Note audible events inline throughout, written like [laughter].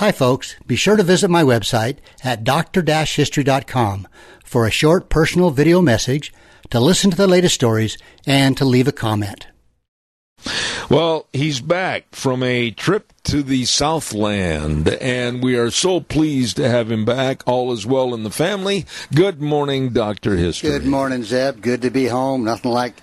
Hi, folks. Be sure to visit my website at dr-history.com for a short personal video message, to listen to the latest stories, and to leave a comment. Well, he's back from a trip to the Southland, and we are so pleased to have him back. All is well in the family. Good morning, Dr. History. Good morning, Zeb. Good to be home. Nothing like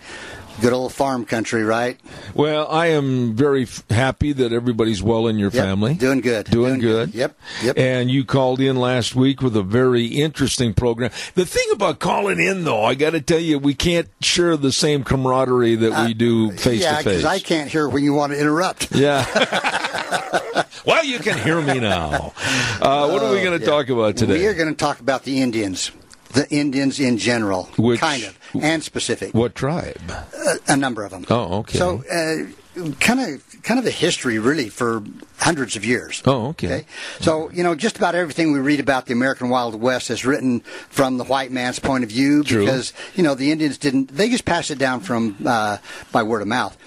good old farm country, right? Well, I am very f- happy that everybody's well in your Yep, family. doing good. Doing, Doing good. good. Yep, yep. And you called in last week with a very interesting program. The thing about calling in, though, I got to tell you, we can't share the same camaraderie that we do face Uh, to face. because I can't hear when you want to interrupt. Yeah. [laughs] well, you can hear me now. Uh, what are we going to talk about today? We are going to talk about the Indians. The Indians in general, Which- kind of, and specific. what tribe? a, a number of them. Oh, okay. So, uh, kind of, kind of a history, really, for hundreds of years. Oh, okay. So, you know, just about everything we read about the American Wild West is written from the white man's point of view True. because, you know, the Indians didn't, they just passed it down from, uh, by word of mouth.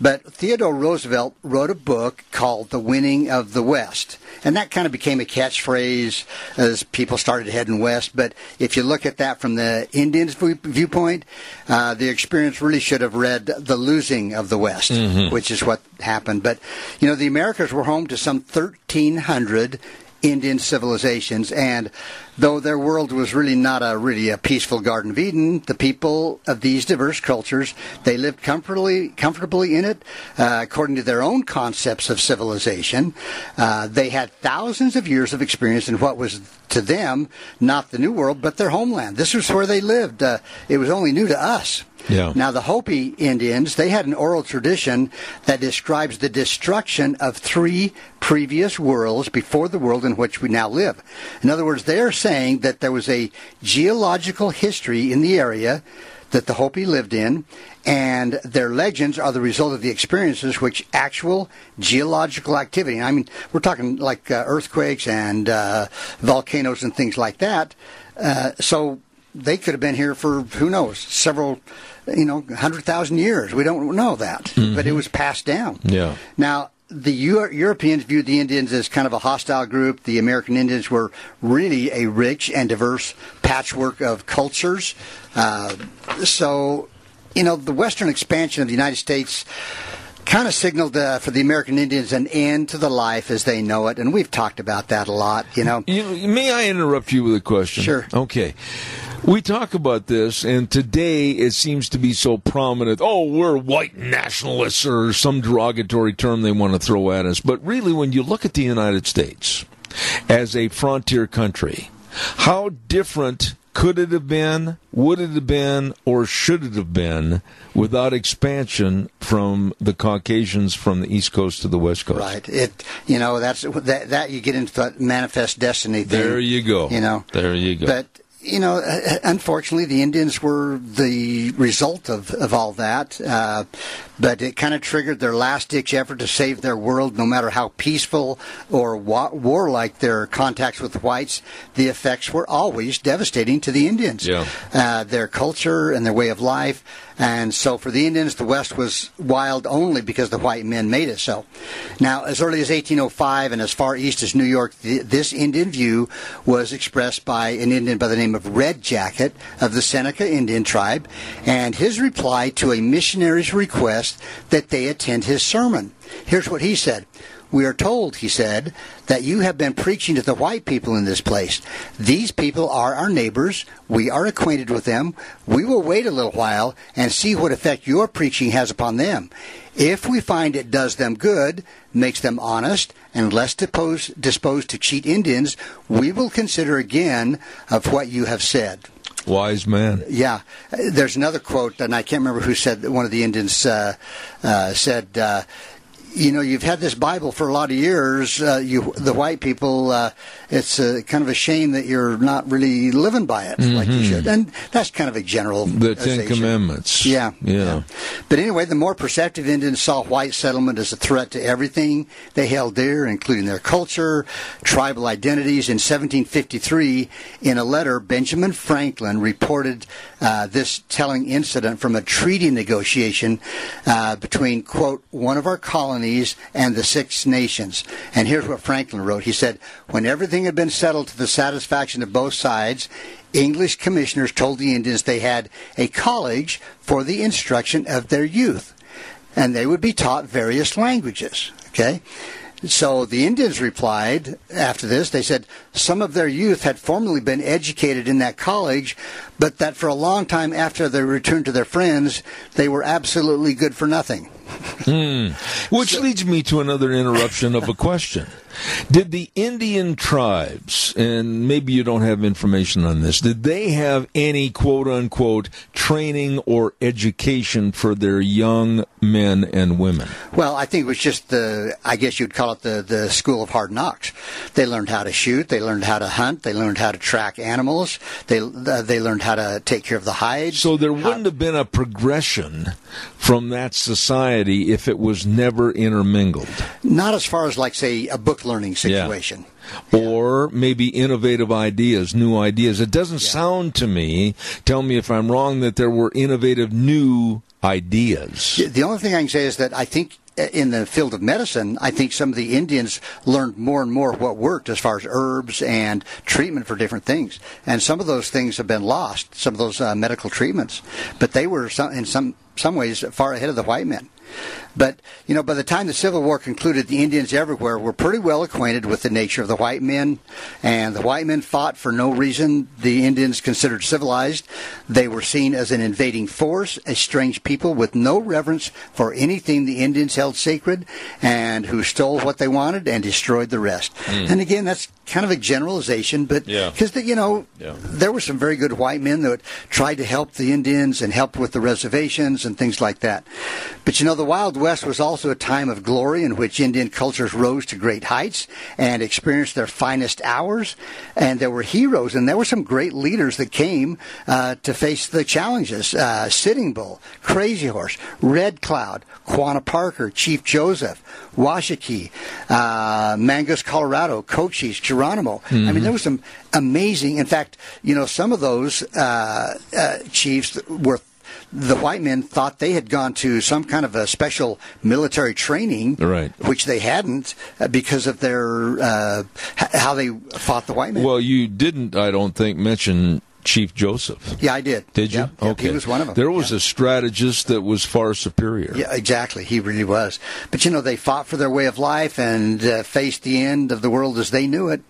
But Theodore Roosevelt wrote a book called The Winning of the West. And that kind of became a catchphrase as people started heading west. But if you look at that from the Indians' viewpoint, uh, the experience really should have read The Losing of the West, which is what happened. But, you know, the Americas were home to some 1,300 Indian civilizations, and though their world was really not a really a peaceful Garden of Eden, the people of these diverse cultures they lived comfortably comfortably in it, uh, according to their own concepts of civilization. Uh, they had thousands of years of experience in what was to them not the New World, but their homeland. This was where they lived. Uh, it was only new to us. Yeah. Now, the Hopi Indians, they had an oral tradition that describes the destruction of three previous worlds before the world in which we now live. In other words, they're saying that there was a geological history in the area that the Hopi lived in, and their legends are the result of the experiences which actual geological activity. I mean, we're talking like uh, earthquakes and uh, volcanoes and things like that. Uh, so they could have been here for who knows several you know hundred thousand years we don't know that but it was passed down Yeah. now the Eu- Europeans viewed the Indians as kind of a hostile group. The American Indians were really a rich and diverse patchwork of cultures. Uh, so, you know, the Western expansion of the United States kind of signaled uh, for the American Indians an end to the life as they know it, and we've talked about that a lot. You know, You, may I interrupt you with a question? Sure. Okay. We talk about this, and today it seems to be so prominent. Oh, we're white nationalists, or some derogatory term they want to throw at us. But really, when you look at the United States as a frontier country, how different could it have been, would it have been, or should it have been without expansion from the Caucasians from the East Coast to the West Coast? right? It, you know, that's that. That you get into that manifest destiny thing. There you go. You know, There you go. But you know, uh, unfortunately, the Indians were the result of, of all that. Uh, but it kind of triggered their last ditch effort to save their world, no matter how peaceful or wa- warlike their contacts with whites. The effects were always devastating to the Indians. Yeah. Uh, their culture and their way of life. And so for the Indians, the West was wild only because the white men made it so. Now, as early as 1805 and as far east as New York, th- this Indian view was expressed by an Indian by the name of Red Jacket of the Seneca Indian tribe, and his reply to a missionary's request that they attend his sermon. Here's what he said. We are told, he said, that you have been preaching to the white people in this place. These people are our neighbors. We are acquainted with them. We will wait a little while and see what effect your preaching has upon them. If we find it does them good, makes them honest, and less disposed, disposed to cheat Indians, we will consider again of what you have said. Wise man. Yeah, there's another quote, and I can't remember who said. One of the Indians uh, uh, said, uh, "You know, you've had this Bible for a lot of years. Uh, you, the white people, uh, it's uh, kind of a shame that you're not really living by it like you should." And that's kind of a general. Mm-hmm. The Ten Commandments. Yeah, Yeah. But anyway, the more perceptive Indians saw white settlement as a threat to everything they held dear, including their culture, tribal identities. In 1753, in a letter, Benjamin Franklin reported uh, this telling incident from a treaty negotiation uh, between, quote, one of our colonies and the Six Nations. And here's what Franklin wrote. He said, When everything had been settled to the satisfaction of both sides, English commissioners told the Indians they had a college for the instruction of their youth, and they would be taught various languages. Okay? So the Indians replied after this, they said some of their youth had formerly been educated in that college, but that for a long time after they returned to their friends, they were absolutely good for nothing. Hmm. Which leads me to another interruption of a question. Did the Indian tribes, and maybe you don't have information on this, did they have any quote unquote training or education for their young men and women? Well, I think it was just the, I guess you'd call it the, the school of hard knocks. They learned how to shoot, they learned how to hunt, they learned how to track animals, they, uh, they learned how to take care of the hides. So there wouldn't have been a progression from that society if it was never intermingled. Not as far as, like, say, a book learning situation. Or maybe innovative ideas, new ideas. It doesn't sound to me, tell me if I'm wrong, that there were innovative new ideas. The only thing I can say is that I think uh, in the field of medicine, I think some of the Indians learned more and more what worked as far as herbs and treatment for different things. And some of those things have been lost, some of those uh, medical treatments. But they were some, in some some ways far ahead of the white men. But, you know, by the time the Civil War concluded, the Indians everywhere were pretty well acquainted with the nature of the white men, and the white men fought for no reason the Indians considered civilized. They were seen as an invading force, a strange people with no reverence for anything the Indians held sacred, and who stole what they wanted and destroyed the rest. Hmm. And again, that's kind of a generalization, but Yeah. because, you know, Yeah. there were some very good white men that tried to help the Indians and helped with the reservations and things like that. But you know, the Wild West was also a time of glory in which Indian cultures rose to great heights and experienced their finest hours. And there were heroes, and there were some great leaders that came uh, to face the challenges. Uh, Sitting Bull, Crazy Horse, Red Cloud, Quanah Parker, Chief Joseph, Washakie, uh, Mangus, Colorado, Cochise, Geronimo. I mean, there was some amazing. In fact, you know, some of those uh, uh, chiefs were. The white men thought they had gone to some kind of a special military training, Right. which they hadn't uh, because of their uh, how they fought the white men. Well, you didn't, I don't think, mention Chief Joseph. yeah, I did. Did you? Yep, yep, okay. he was one of them. There was Yeah. a strategist that was far superior. Yeah, exactly. He really was. But you know, they fought for their way of life and uh, faced the end of the world as they knew it.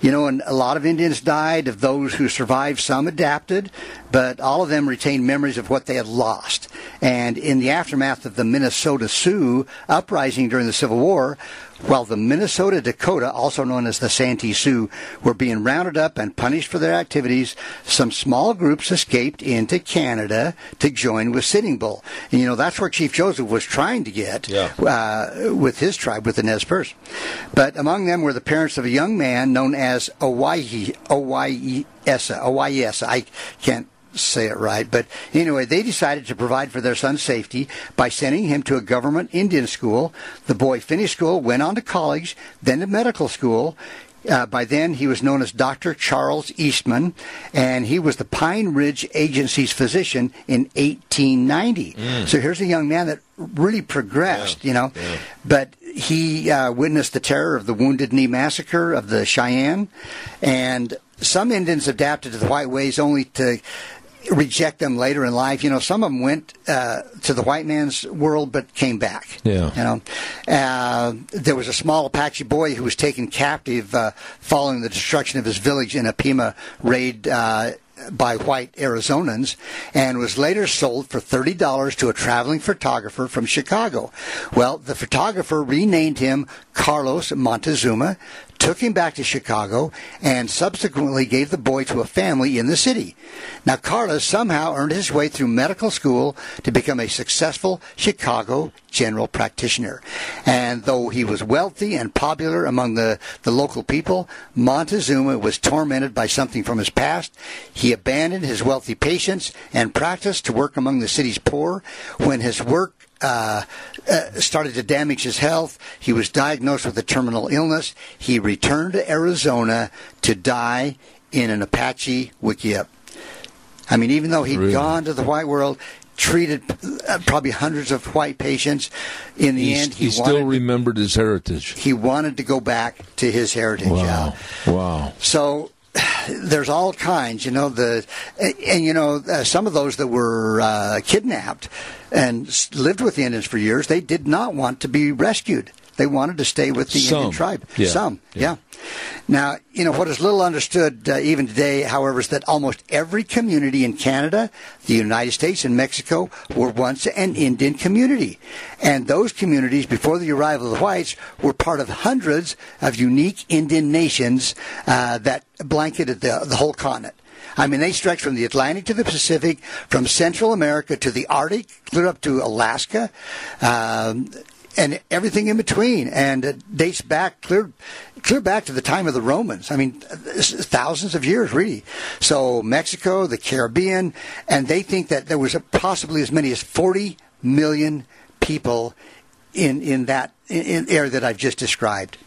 You know, and a lot of Indians died. Of those who survived, some adapted, but all of them retained memories of what they had lost. And in the aftermath of the Minnesota Sioux uprising during the Civil War, while the Minnesota Dakota, also known as the Santee Sioux, were being rounded up and punished for their activities, some small groups escaped into Canada to join with Sitting Bull. And you know, that's where Chief Joseph was trying to get Yeah. uh, with his tribe, with the Nez Perce. But among them were the parents of a young man known as Owaihi, Owaiesa, Owaiesa. I can't say it right. But anyway, they decided to provide for their son's safety by sending him to a government Indian school. The boy finished school, went on to college, then to medical school. Uh, by then, he was known as Dr. Charles Eastman, and he was the Pine Ridge Agency's physician in 1890. So here's a young man that really progressed, you know. But he uh, witnessed the terror of the Wounded Knee Massacre of the Cheyenne, and some Indians adapted to the white ways only to reject them later in life. You know, some of them went uh, to the white man's world but came back. Yeah. You know, uh, there was a small Apache boy who was taken captive uh, following the destruction of his village in a Pima raid. Uh, by white Arizonans and was later sold for $30 to a traveling photographer from Chicago. Well, the photographer renamed him Carlos Montezuma, took him back to Chicago, and subsequently gave the boy to a family in the city. Now, Carlos somehow earned his way through medical school to become a successful Chicago general practitioner. And though he was wealthy and popular among the, the local people, Montezuma was tormented by something from his past. He abandoned his wealthy patients and practiced to work among the city's poor. When his work uh, uh, started to damage his health. He was diagnosed with a terminal illness. He returned to Arizona to die in an Apache wickiup. I mean, even though he had Really? gone to the white world, treated uh, probably hundreds of white patients, in the He, end, he he, still remembered his heritage. he wanted to go back to his heritage. Wow. yeah. Wow. So [sighs] there's all kinds, you know. The and, and, you know uh, some of those that were uh, kidnapped and lived with the Indians for years, they did not want to be rescued. They wanted to stay with the Some, Indian tribe. yeah, Some, yeah. yeah. Now, you know what is little understood uh, even today, however, is that almost every community in Canada, the United States, and Mexico were once an Indian community, and those communities before the arrival of the whites were part of hundreds of unique Indian nations uh, that blanketed the, the whole continent. I mean, they stretch from the Atlantic to the Pacific, from Central America to the Arctic, clear up to Alaska. Um, and everything in between, and it dates back clear, clear back to the time of the Romans. I mean, thousands of years, really. So Mexico, the Caribbean, and they think that there was possibly as many as 40 million people in in that in, in area that I've just described.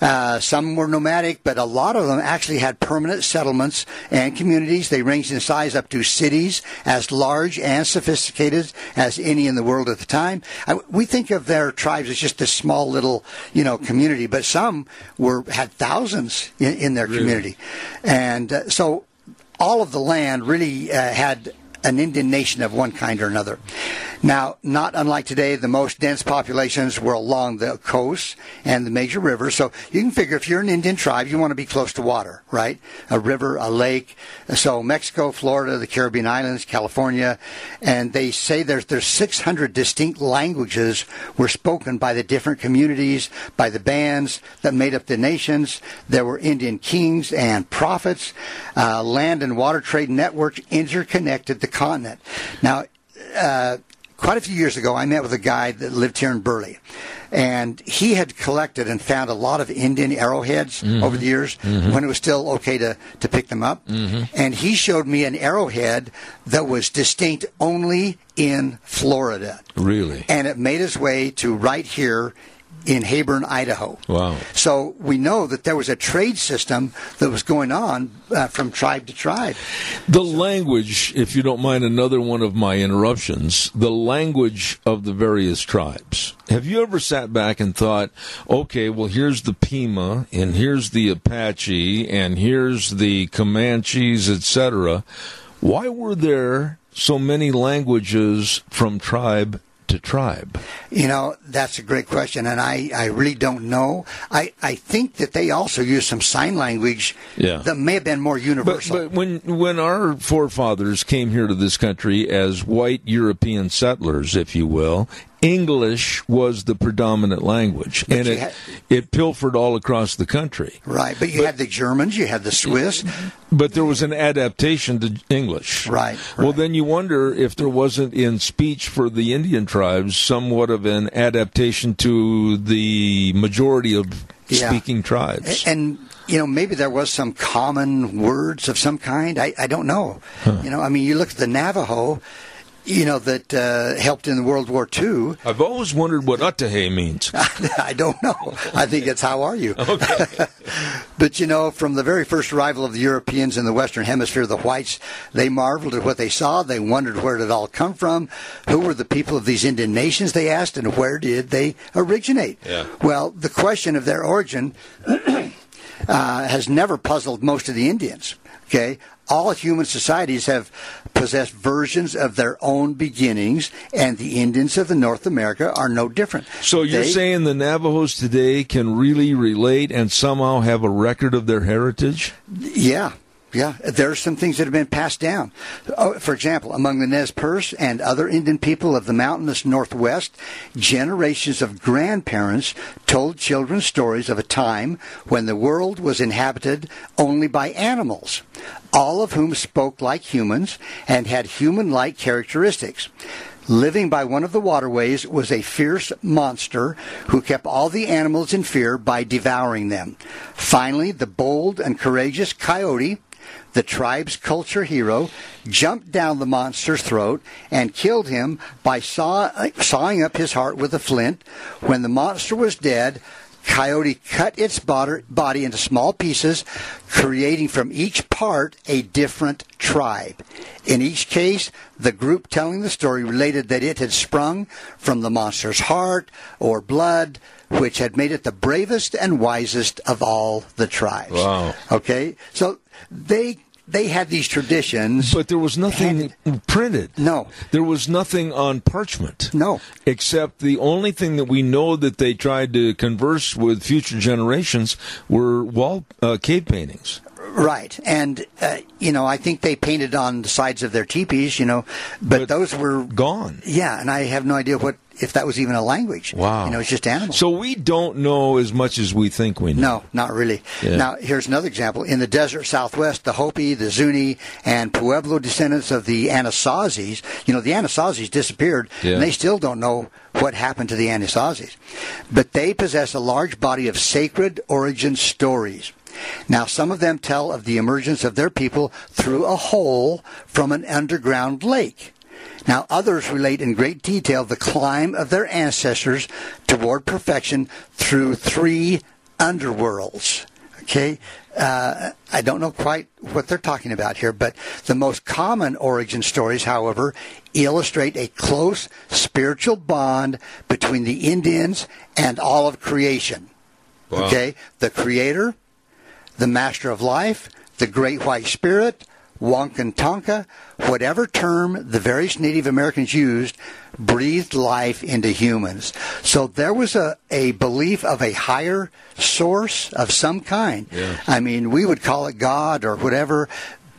Uh, some were nomadic, but a lot of them actually had permanent settlements and communities. They ranged in size up to cities as large and sophisticated as any in the world at the time. I, we think of their tribes as just a small little, you know, community, but some were had thousands in, in their community, and uh, so all of the land really uh, had an Indian nation of one kind or another. Now, not unlike today, the most dense populations were along the coast and the major rivers. So you can figure if you're an Indian tribe, you want to be close to water, right? A river, a lake. So Mexico, Florida, the Caribbean islands, California, and they say there's there's 600 distinct languages were spoken by the different communities, by the bands that made up the nations. There were Indian kings and prophets. Uh, land and water trade networks interconnected the continent. Now. Uh, quite a few years ago, I met with a guy that lived here in Burley, and he had collected and found a lot of Indian arrowheads mm-hmm. over the years mm-hmm. when it was still okay to, to pick them up. Mm-hmm. And he showed me an arrowhead that was distinct only in Florida, Really? and it made its way to right here in Heyburn, Idaho. Wow. So we know that there was a trade system that was going on uh, from tribe to tribe. The language, if you don't mind another one of my interruptions, the language of the various tribes. Have you ever sat back and thought, okay, well, here's the Pima, and here's the Apache, and here's the Comanches, etc. Why were there so many languages from tribe to tribe? You know, that's a great question, and I, I really don't know. I, I think that they also use some sign language Yeah. that may have been more But, universal. but when when our forefathers came here to this country as white European settlers, if you will, English was the predominant language, and it had- it pilfered all across the country. right, but you had the Germans, you had the Swiss. But there was an adaptation to English. Right, Well, then you wonder if there wasn't in speech for the Indian tribes somewhat of an adaptation to the majority of Yeah. speaking tribes. And you know, maybe there was some common words of some kind. I, I don't know. You know, I mean, you look at the Navajo, you know, that uh, helped in the World War II. I've always wondered what Utahe means. [laughs] I don't know. I think it's how are you? [laughs] Okay. [laughs] but you know, from the very first arrival of the Europeans in the Western Hemisphere, the whites, they marveled at what they saw. They wondered where did it all come from. Who were the people of these Indian nations? They asked, and where did they originate? Yeah. Well, the question of their origin [clears throat] uh, has never puzzled most of the Indians. Okay, all human societies have possessed versions of their own beginnings, and the Indians of the North America are no different. So you're They- saying the Navajos today can really relate and somehow have a record of their heritage? Yeah, yeah. There are some things that have been passed down. Oh, for example, among the Nez Perce and other Indian people of the mountainous Northwest, generations of grandparents told children stories of a time when the world was inhabited only by animals, all of whom spoke like humans and had human-like characteristics. Living by one of the waterways was a fierce monster who kept all the animals in fear by devouring them. Finally, the bold and courageous coyote, the tribe's culture hero, jumped down the monster's throat and killed him by saw, sawing up his heart with a flint. When the monster was dead, Coyote cut its body into small pieces, creating from each part a different tribe. In each case, the group telling the story related that it had sprung from the monster's heart or blood, which had made it the bravest and wisest of all the tribes. Wow. Okay? So they they had these traditions. But there was nothing printed. No. There was nothing on parchment. No. Except the only thing that we know that they tried to converse with future generations were wall uh, cave paintings. Right, and uh, you know, I think they painted on the sides of their teepees, you know, but, But those were Gone. Yeah, and I have no idea what if that was even a language. Wow. you know, it's just animals. So we don't know as much as we think we know. no, not really. Yeah. Now, here's another example. In the desert southwest, the Hopi, the Zuni, and Pueblo descendants of the Anasazis, you know, the Anasazis disappeared, Yeah. and they still don't know what happened to the Anasazis. But they possess a large body of sacred origin stories. Now, some of them tell of the emergence of their people through a hole from an underground lake. Now, others relate in great detail the climb of their ancestors toward perfection through three underworlds. Okay? Uh, I don't know quite what they're talking about here, but the most common origin stories, however, illustrate a close spiritual bond between the Indians and all of creation. Wow. Okay? The Creator, the Master of Life, the Great White Spirit, Wakan Tanka, whatever term the various Native Americans used, breathed life into humans. So there was a, a belief of a higher source of some kind. Yeah. I mean, we would call it God or whatever,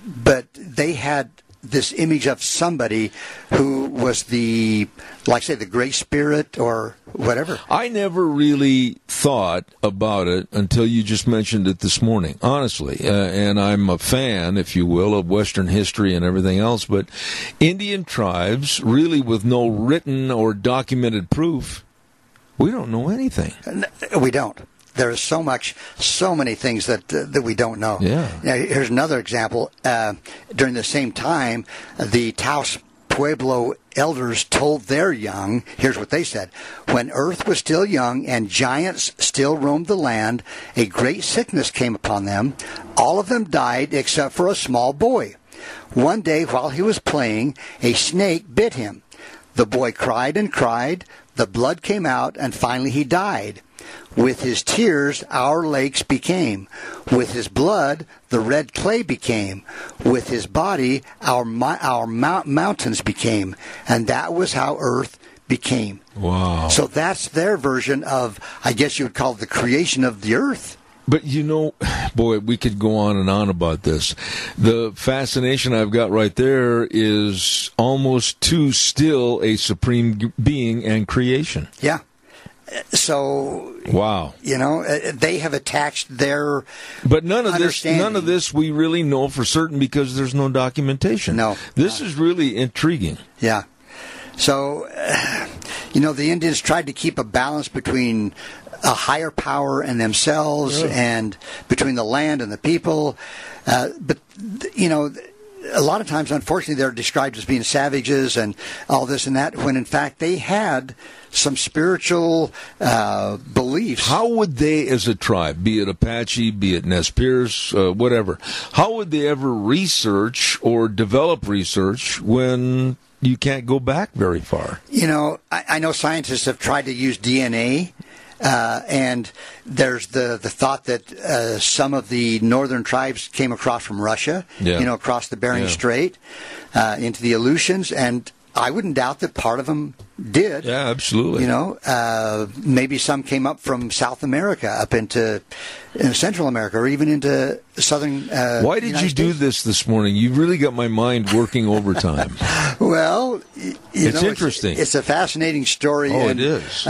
but they had this image of somebody who was the, like say, the Great Spirit or whatever. I never really thought about it until you just mentioned it this morning, honestly. Uh, and I'm a fan, if you will, of Western history and everything else. But Indian tribes, really with no written or documented proof, we don't know anything. We don't. There is so much, so many things that uh, that we don't know. Yeah. Now, here's another example. Uh, during the same time, the Taos Pueblo elders told their young, here's what they said When earth was still young and giants still roamed the land, a great sickness came upon them. All of them died except for a small boy. One day, while he was playing, a snake bit him. The boy cried and cried. The blood came out, and finally he died. With his tears, our lakes became. With his blood, the red clay became. With his body, our our mountains became. And that was how Earth became. Wow. So that's their version of, I guess you would call it the creation of the Earth. But you know, boy, we could go on and on about this. The fascination I've got right there is almost too still a supreme being and creation. Yeah. So Wow. you know uh, they have attached their But none of this, none of this, we really know for certain because there's no documentation. No. this is really intriguing. Yeah. So, uh, you know, the Indians tried to keep a balance between a higher power and themselves and between the land and the people. Uh, but, you know, a lot of times, unfortunately, they're described as being savages and all this and that, when in fact they had some spiritual uh, beliefs. How would they, as a tribe, be it Apache, be it Nez Perce, uh, whatever, how would they ever research or develop research when you can't go back very far? You know, I, I know scientists have tried to use DNA Uh, and there's the, the thought that uh, some of the northern tribes came across from Russia, Yeah. you know, across the Bering Yeah. Strait uh, into the Aleutians, and I wouldn't doubt that part of them did. Yeah, absolutely. You know, uh, maybe some came up from South America up into uh, Central America or even into southern. Uh, Why did United you do States. this this morning? You really got my mind working overtime. [laughs] Well, It's know, interesting. It's, a fascinating story. Oh, it and, is.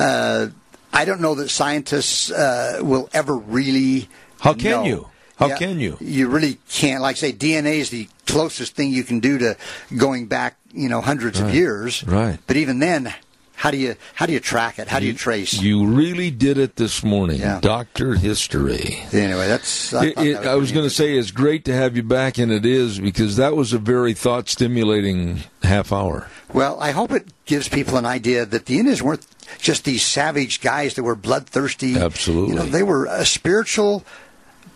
I don't know that scientists uh, will ever really. How can know. you? How Yeah, can you? You really can't. Like I say, DNA is the closest thing you can do to going back, you know, hundreds of years. right. But even then, how do you how do you track it? How do you trace? You really did it this morning, Yeah. Doctor History. anyway, that's. I, It, it, that I was going to say it's great to have you back, and it is because that was a very thought-stimulating half hour. Well, I hope it gives people an idea that the Indians weren't just these savage guys that were bloodthirsty. Absolutely. You know, they were a spiritual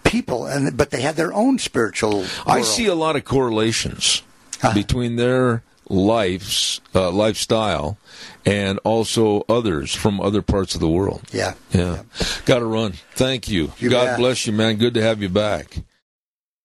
people, and but they had their own spiritual. I see a lot of correlations Uh-huh. between their lives, uh, lifestyle, and also others from other parts of the world. Yeah. Yeah, got to run. Thank you. You God bet. bless you, man. Good to have you back.